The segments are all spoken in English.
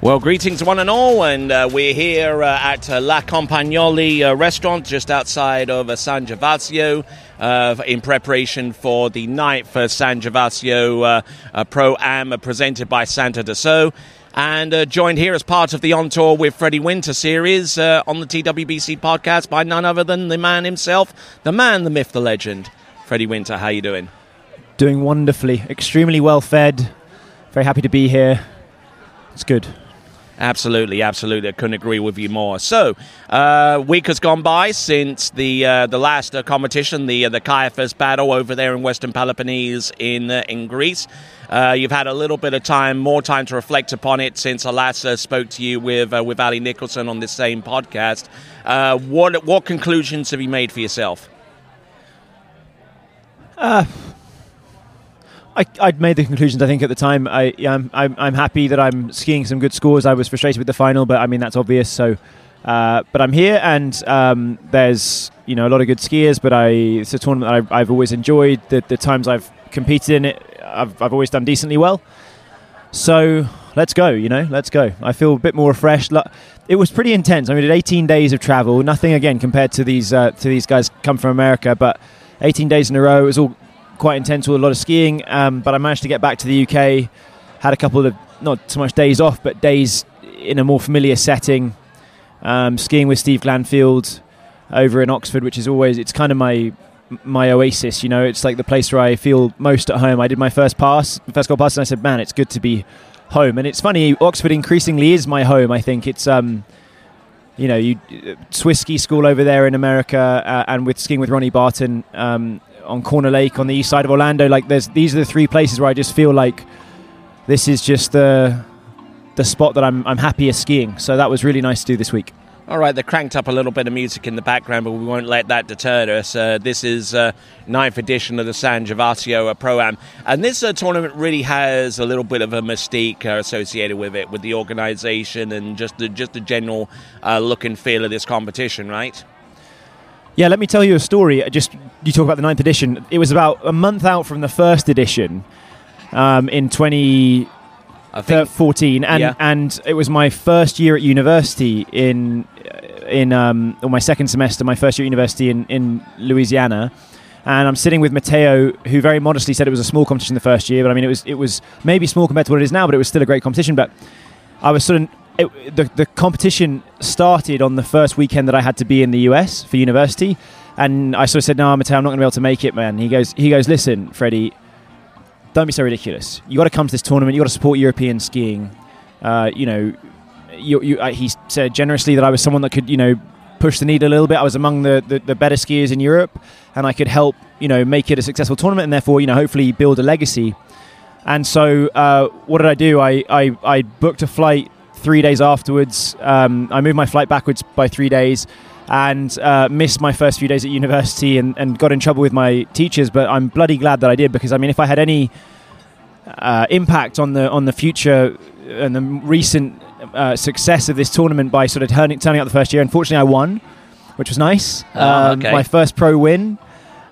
Well, greetings one and all, and uh, we're here uh, at uh, La Campagnoli uh, restaurant just outside of uh, San Gervasio uh, in preparation for the night for San Gervasio Pro Am presented by Santos Dessault. And joined here as part of the On Tour with Freddie Winter series on the TWBC podcast by none other than the man himself, the man, the myth, the legend, Freddie Winter. How you doing? Doing wonderfully, extremely well fed. Very happy to be here. It's good. Absolutely, absolutely. I couldn't agree with you more. So, uh, week has gone by since the uh, the last uh, competition, the uh, the Kaiafas battle over there in Western Peloponnese in uh, in Greece. Uh, you've had a little bit of time, more time to reflect upon it since I last spoke to you with with Ali Nicholson on this same podcast. what what conclusions have you made for yourself? I, would made the conclusions. I think at the time. I, I'm, I'm, I'm happy that I'm skiing some good scores. I was frustrated with the final, but I mean that's obvious. So, uh, but I'm here, and um, there's you know a lot of good skiers. But I, it's a tournament that I've, I've always enjoyed. The, the times I've competed in it, I've, I've always done decently well. So let's go. You know, let's go. I feel a bit more refreshed. It was pretty intense. I mean, did 18 days of travel. Nothing again compared to these uh, to these guys come from America, but 18 days in a row. It was all quite intense with a lot of skiing. Um, but I managed to get back to the UK. Had a couple of not so much days off, but days in a more familiar setting. Um, skiing with Steve Glanfield over in Oxford, which is always it's kind of my my oasis. You know, it's like the place where I feel most at home. I did my first pass, first gold pass, and I said, "Man, it's good to be home." And it's funny, Oxford increasingly is my home. I think it's. Um, you know, you Swiss ski school over there in America, uh, and with skiing with Ronnie Barton, um, on Corner Lake on the east side of Orlando. Like there's these are the three places where I just feel like this is just the the spot that I'm I'm happiest skiing. So that was really nice to do this week. All right, they cranked up a little bit of music in the background, but we won't let that deter us. Uh, this is uh, ninth edition of the San Gervasio uh, Pro Am, and this uh, tournament really has a little bit of a mystique uh, associated with it, with the organisation and just the just the general uh, look and feel of this competition, right? Yeah, let me tell you a story. Just you talk about the ninth edition. It was about a month out from the first edition um, in 2014, and yeah. and it was my first year at university in in um, or my second semester, my first year at university in in Louisiana. And I'm sitting with Matteo, who very modestly said it was a small competition the first year, but I mean it was it was maybe small compared to what it is now, but it was still a great competition. But I was sort of it, the, the competition started on the first weekend that I had to be in the US for university. And I sort of said, no, Matteo, I'm not going to be able to make it, man. He goes, he goes, listen, Freddie, don't be so ridiculous. You got to come to this tournament. You got to support European skiing. Uh, you know, you, you, uh, he said generously that I was someone that could, you know, push the needle a little bit. I was among the, the, the, better skiers in Europe, and I could help, you know, make it a successful tournament, and therefore, you know, hopefully build a legacy. And so, uh, what did I do? I, I, I booked a flight three days afterwards. Um, I moved my flight backwards by three days and uh, missed my first few days at university and, and, got in trouble with my teachers. But I'm bloody glad that I did because I mean, if I had any uh, impact on the on the future and the recent uh, success of this tournament by sort of turning turning out the first year, unfortunately, I won, which was nice. Oh, okay. um, my first pro win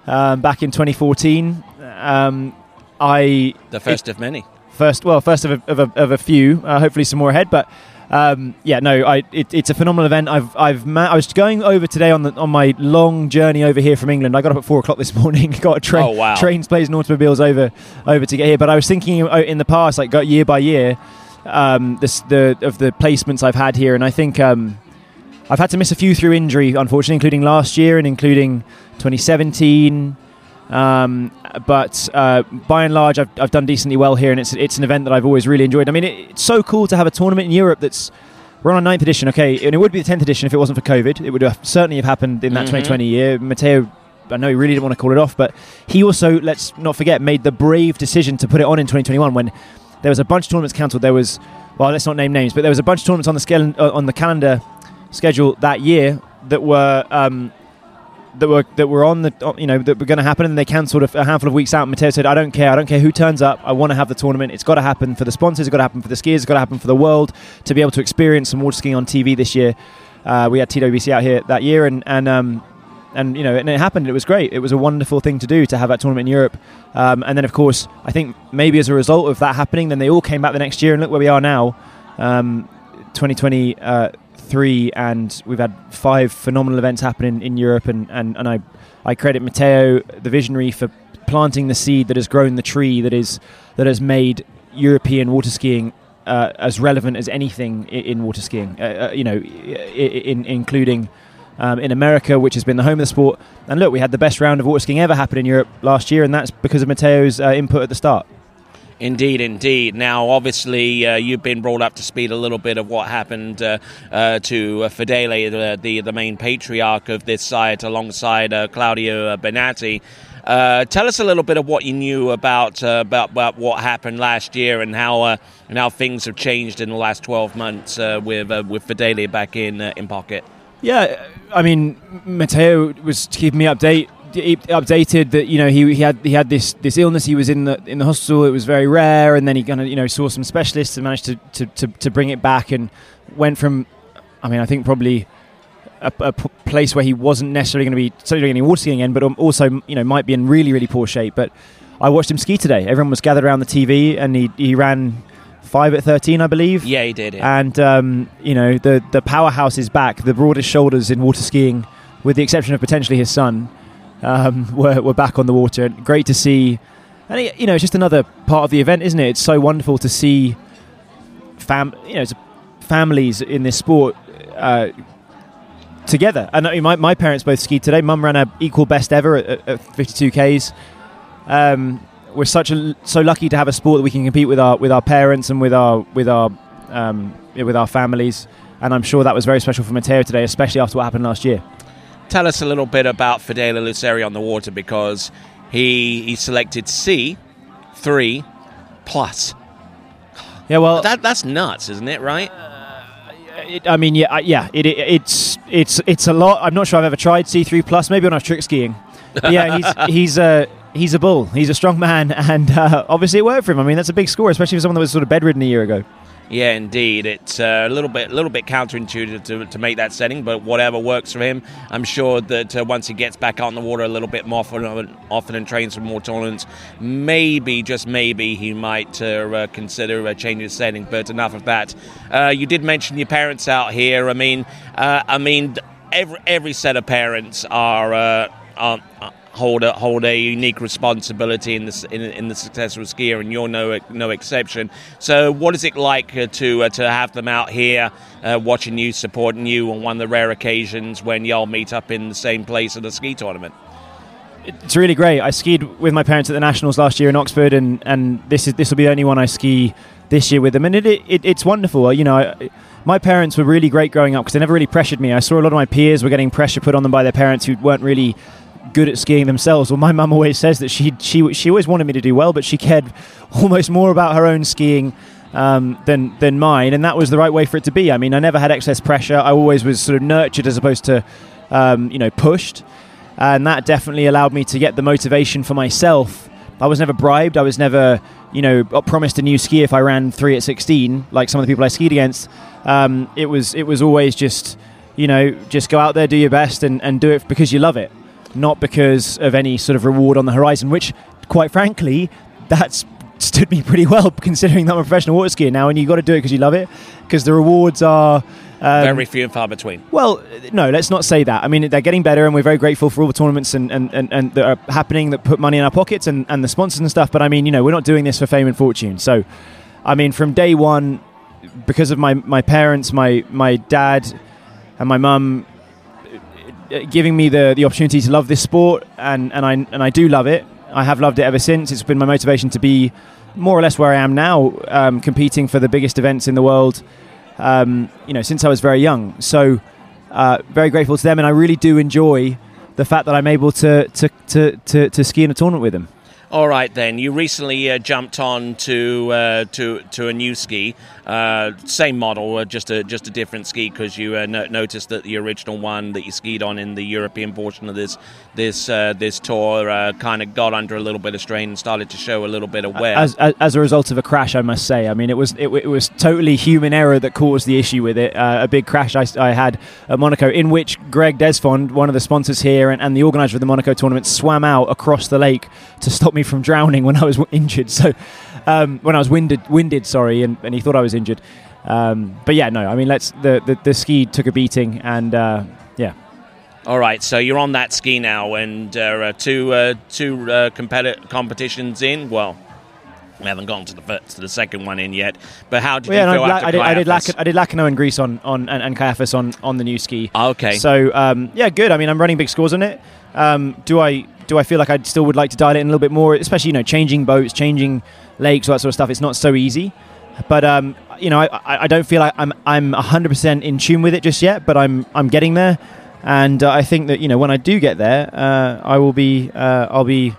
um, back in 2014. Um, I the first it, of many first, well, first of a, of a, of a few. Uh, hopefully, some more ahead. But um, yeah, no, I, it, it's a phenomenal event. I've, I've, ma- I was going over today on the on my long journey over here from England. I got up at four o'clock this morning. got a train, oh, wow. trains, planes, and automobiles over, over to get here. But I was thinking uh, in the past, like got year by year, um, this the of the placements I've had here, and I think. Um, I've had to miss a few through injury, unfortunately, including last year and including 2017, um, but uh, by and large, I've, I've done decently well here, and it's it's an event that I've always really enjoyed. I mean, it, it's so cool to have a tournament in Europe that's we're on a ninth edition, okay, and it would be the tenth edition if it wasn't for COVID. It would have certainly have happened in that mm-hmm. 2020 year. Matteo, I know he really didn't want to call it off, but he also, let's not forget, made the brave decision to put it on in 2021 when there was a bunch of tournaments cancelled. There was, well, let's not name names, but there was a bunch of tournaments on the scale uh, on the calendar schedule that year that were um, that were that were on the you know that were going to happen, and they cancelled a, a handful of weeks out. Matteo said, "I don't care. I don't care who turns up. I want to have the tournament. It's got to happen for the sponsors. It's got to happen for the skiers. It's got to happen for the world to be able to experience some water skiing on TV this year." Uh, we had TWBC out here that year, and and um, and you know, and it happened. It was great. It was a wonderful thing to do to have that tournament in Europe. Um, and then, of course, I think maybe as a result of that happening, then they all came back the next year, and look where we are now, um, 2023, and we've had five phenomenal events happening in Europe. And, and, and I, I credit Matteo, the visionary, for planting the seed that has grown the tree that is that has made European water skiing uh, as relevant as anything in, in water skiing. Uh, uh, you know, in, including um, in America, which has been the home of the sport. And look, we had the best round of water skiing ever happen in Europe last year, and that's because of Matteo's uh, input at the start. Indeed, indeed. Now, obviously, uh, you've been brought up to speed a little bit of what happened uh, uh, to uh, Fedele, the, the, the main patriarch of this site, alongside uh, Claudio Benatti. Uh, tell us a little bit of what you knew about about, about what happened last year and how and how things have changed in the last twelve months with with Fedele back in in pocket. Yeah, I mean, Matteo was keeping me update updated that you know he, he had he had this this illness he was in the in the hospital it was very rare and then he kind of you know saw some specialists and managed to, to, to, to, bring it back and went from I mean I think probably a, a place where he wasn't necessarily going to be certainly any water skiing again but also you know might be in really really poor shape but I watched him ski today everyone was gathered around the TV and he, he ran five at 13, I believe. Yeah, he did. Yeah. And, um, you know, the, the powerhouse is back. The broadest shoulders in water skiing, with the exception of potentially his son, um, were, were back on the water. Great to see. And, it, you know, it's just another part of the event, isn't it? It's so wonderful to see fam- you know, families in this sport uh, together. And I mean, my, my parents both skied today. Mum ran a equal best ever at, at 52Ks. Um, we're such a, so lucky to have a sport that we can compete with our with our parents and with our with our um, with our families. And I'm sure that was very special for Matteo today, especially after what happened last year. Tell us a little bit about Fedele Luceri on the water because he he selected C three plus. Yeah, well, that that's nuts, isn't it? Right. It, I mean, yeah, yeah. It, it, it's it's it's a lot. I'm not sure I've ever tried C3 plus. Maybe when I was trick skiing. But yeah, he's he's uh, he's a bull. He's a strong man, and uh, obviously it worked for him. I mean, that's a big score, especially for someone that was sort of bedridden a year ago. Yeah, indeed. It's uh, a little bit, a little bit counterintuitive to, to make that setting, but whatever works for him. I'm sure that uh, once he gets back out in the water a little bit more often, often and trains for more tournaments, maybe just maybe he might uh, uh consider a change of setting. But enough of that. Uh, you did mention your parents out here. I mean, uh, I mean, every every set of parents are. are hold a hold a unique responsibility in the in, in the successful skier, and you're no no exception. So, what is it like uh, to uh, to have them out here uh, watching you, supporting you on one of the rare occasions when y'all meet up in the same place at a ski tournament? It's really great. I skied with my parents at the nationals last year in Oxford, and, and this is this will be the only one I ski this year with them, and it, it it's wonderful. You know. I, my parents were really great growing up because they never really pressured me. I saw a lot of my peers were getting pressure put on them by their parents who weren't really good at skiing themselves. Well, my mum always says that she she she always wanted me to do well, but she cared almost more about her own skiing um, than than mine, and that was the right way for it to be. I mean, I never had excess pressure. I always was sort of nurtured as opposed to um, you know pushed, and that definitely allowed me to get the motivation for myself. I was never bribed. I was never you know promised a new ski if I ran three at sixteen, like some of the people I skied against. Um, it was it was always just you know just go out there, do your best, and, and do it because you love it not because of any sort of reward on the horizon, which, quite frankly, that's stood me pretty well considering that I'm a professional water skier now, and you've got to do it because you love it, because the rewards are. Um, very few and far between. Well, no, let's not say that. I mean, they're getting better, and we're very grateful for all the tournaments and, and, and, and that are happening that put money in our pockets and, and the sponsors and stuff. But I mean, you know, we're not doing this for fame and fortune. So, I mean, from day one, because of my, my parents, my, my dad, and my mum giving me the, the opportunity to love this sport, and, and I and I do love it. I have loved it ever since. It's been my motivation to be more or less where I am now, um, competing for the biggest events in the world. Um, you know, since I was very young. So, uh, very grateful to them, and I really do enjoy the fact that I'm able to to, to, to, to ski in a tournament with them. All right, then. You recently uh, jumped on to, uh, to to a new ski. uh, same model, uh, just a just a different ski because you uh, no- noticed that the original one that you skied on in the European portion of this this uh, this tour uh, kind of got under a little bit of strain and started to show a little bit of wear. As, as, as a result of a crash, I must say. I mean, it was it, it was totally human error that caused the issue with it. Uh, a big crash I, I, had at Monaco, in which Greg Desfond, one of the sponsors here and, and the organizer of the Monaco tournament, swam out across the lake to stop me from drowning when I was injured. So um, when I was winded, winded, sorry, and, and he thought I was injured. Um, but yeah, no, I mean, let's the, the, the ski took a beating, and uh, yeah. All right, so you're on that ski now, and uh, two uh, two uh, competi- competitions in. Well, we haven't gone to the first, to the second one in yet. But how did well, yeah, you feel no, after I did, I did, Lac- I did Lacanau and Greece on, on and, and Kaiafas on, on the new ski. Okay. So um, yeah, good. I mean, I'm running big scores on it. Um, do I do I feel like I still would like to dial it in a little bit more, especially you know changing boats, changing lakes, all that sort of stuff. It's not so easy, but um, you know I, I don't feel like I'm I'm 100% in tune with it just yet, but I'm I'm getting there, and uh, I think that you know when I do get there, uh, I will be uh, I'll be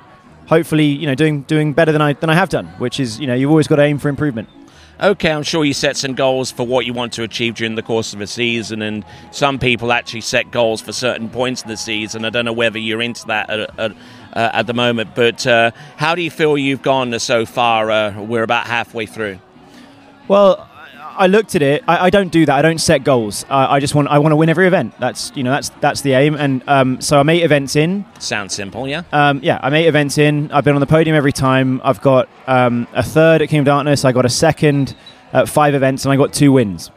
hopefully you know doing doing better than I than I have done, which is you know you've always got to aim for improvement okay, I'm sure you set some goals for what you want to achieve during the course of a season, and some people actually set goals for certain points in the season. I don't know whether you're into that at, at, uh, at the moment, but uh, how do you feel you've gone so far? Uh, we're about halfway through. Well, I looked at it. I, I, don't do that. I don't set goals. I just want. I want to win every event. That's you know. That's that's the aim. And um, so I'm eight events in. Sounds simple, yeah. Um, yeah, I'm eight events in. I've been on the podium every time. I've got um, a third at King of Darkness. I got a second at five events, and I got two wins.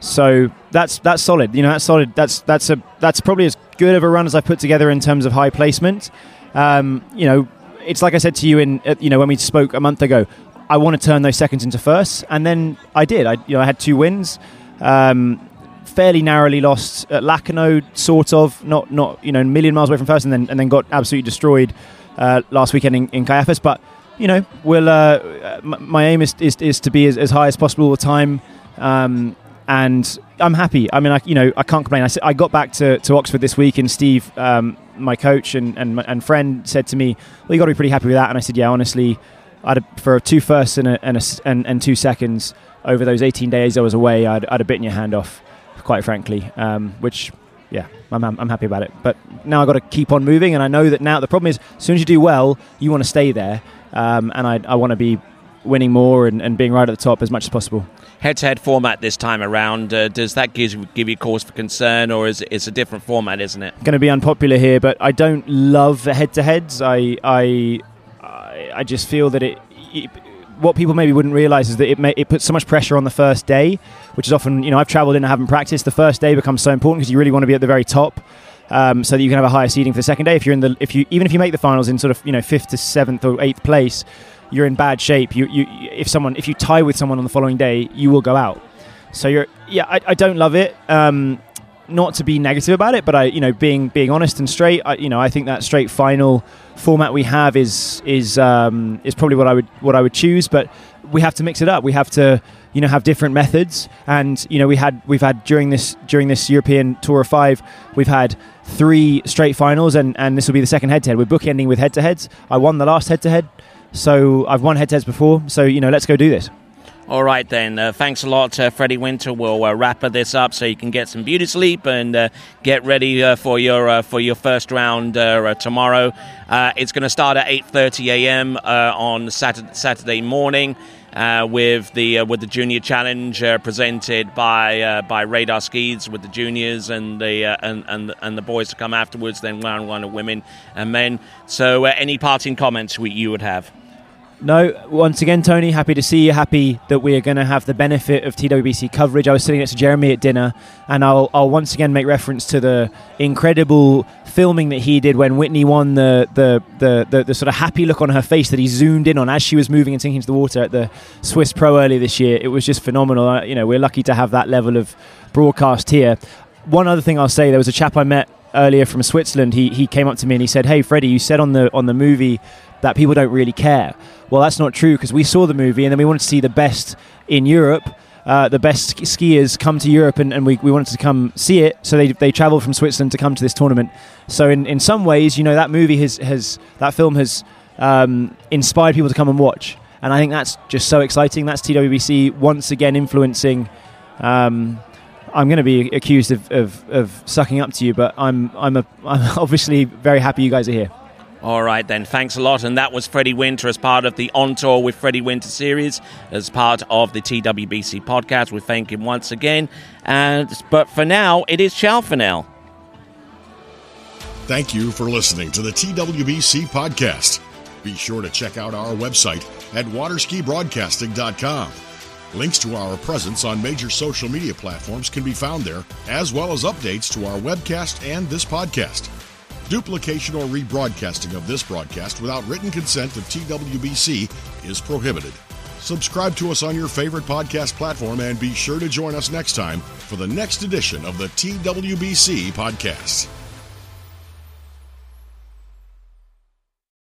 So that's that's solid. You know, that's solid. That's that's a that's probably as good of a run as I put together in terms of high placement. Um, you know, it's like I said to you in you know when we spoke a month ago. I want to turn those seconds into firsts, and then I did. I, you know, I had two wins, um, fairly narrowly lost at Lacanau, sort of, not not you know a million miles away from first, and then and then got absolutely destroyed uh, last weekend in, in Kaiafas. But you know, we'll, uh, my aim is, is, is to be as, as, high as possible all the time. Um, and I'm happy. I mean, I, you know, I can't complain. I, I got back to, to Oxford this week, and Steve, um, my coach and, and, and friend, said to me, "Well, you got to be pretty happy with that." And I said, "Yeah, honestly, I'd for two firsts and, a, and, a, and, and two seconds over those 18 days I was away, I'd, I'd have bitten your hand off, quite frankly. Um, which, yeah, I'm, I'm, happy about it. But now I've got to keep on moving, and I know that now the problem is, as soon as you do well, you want to stay there, um, and I, I want to be winning more and, and being right at the top as much as possible head-to-head format this time around. Uh, does that give, give you cause for concern, or is it, it's a different format, isn't it? Going to be unpopular here, but I don't love head-to-heads. I I I just feel that it, it what people maybe wouldn't realize is that it may, it puts so much pressure on the first day, which is often you know I've travelled in and haven't practiced. The first day becomes so important because you really want to be at the very top, um, so that you can have a higher seeding for the second day. If you're in the if you even if you make the finals in sort of you know fifth to seventh or eighth place, you're in bad shape. You you if someone if you tie with someone on the following day, you will go out. So you're yeah I, I don't love it. Um, not to be negative about it, but I, you know, being being honest and straight, I, you know, I think that straight final format we have is is um, is probably what I would what I would choose. But we have to mix it up. We have to, you know, have different methods. And you know, we had we've had during this during this European Tour of Five, we've had three straight finals, and and this will be the second head to head. We're bookending with head to heads. I won the last head to head, so I've won head to heads before. So you know, let's go do this. All right, then. Uh, thanks a lot, uh, Freddie Winter. We'll uh, wrap this up so you can get some beauty sleep and uh, get ready uh, for your uh, for your first round tomorrow. it's going to start at 8:30 a.m. on Saturday, Saturday morning. with the with the junior challenge presented by by Radar Skis with the juniors and the and, and and the boys to come afterwards, then round one of women and men. So, any parting comments we, you would have? No, once again, Tony, happy to see you. Happy that we are going to have the benefit of TWBC coverage. I was sitting next to Jeremy at dinner, and I'll, I'll once again make reference to the incredible filming that he did when Whitney won the, the, the, the, the sort of happy look on her face that he zoomed in on as she was moving and sinking into the water at the Swiss Pro earlier this year. It was just phenomenal. Uh, you know, we're lucky to have that level of broadcast here. One other thing I'll say, there was a chap I met earlier from Switzerland. He, he came up to me and he said, "Hey, Freddie, you said on the on the movie that people don't really care." Well, that's not true because we saw the movie and then we wanted to see the best in Europe. Uh, the best skiers come to Europe and, and we, we wanted to come see it. So they, they traveled from Switzerland to come to this tournament. So in, in some ways, you know, that movie has, has that film has um, inspired people to come and watch. and I think that's just so exciting. That's TWBC once again influencing. Um, I'm going to be accused of, of, of, sucking up to you, but I'm I'm, a, I'm obviously very happy you guys are here. All right, then. Thanks a lot. And that was Freddie Winter as part of the On Tour with Freddie Winter series, as part of the TWBC podcast. We thank him once again. And but for now, it is ciao for now. Thank you for listening to the TWBC podcast. Be sure to check out our website at waterskibroadcasting.com. Links to our presence on major social media platforms can be found there, as well as updates to our webcast and this podcast. Duplication or rebroadcasting of this broadcast without written consent of TWBC is prohibited. Subscribe to us on your favorite podcast platform and be sure to join us next time for the next edition of the TWBC podcast.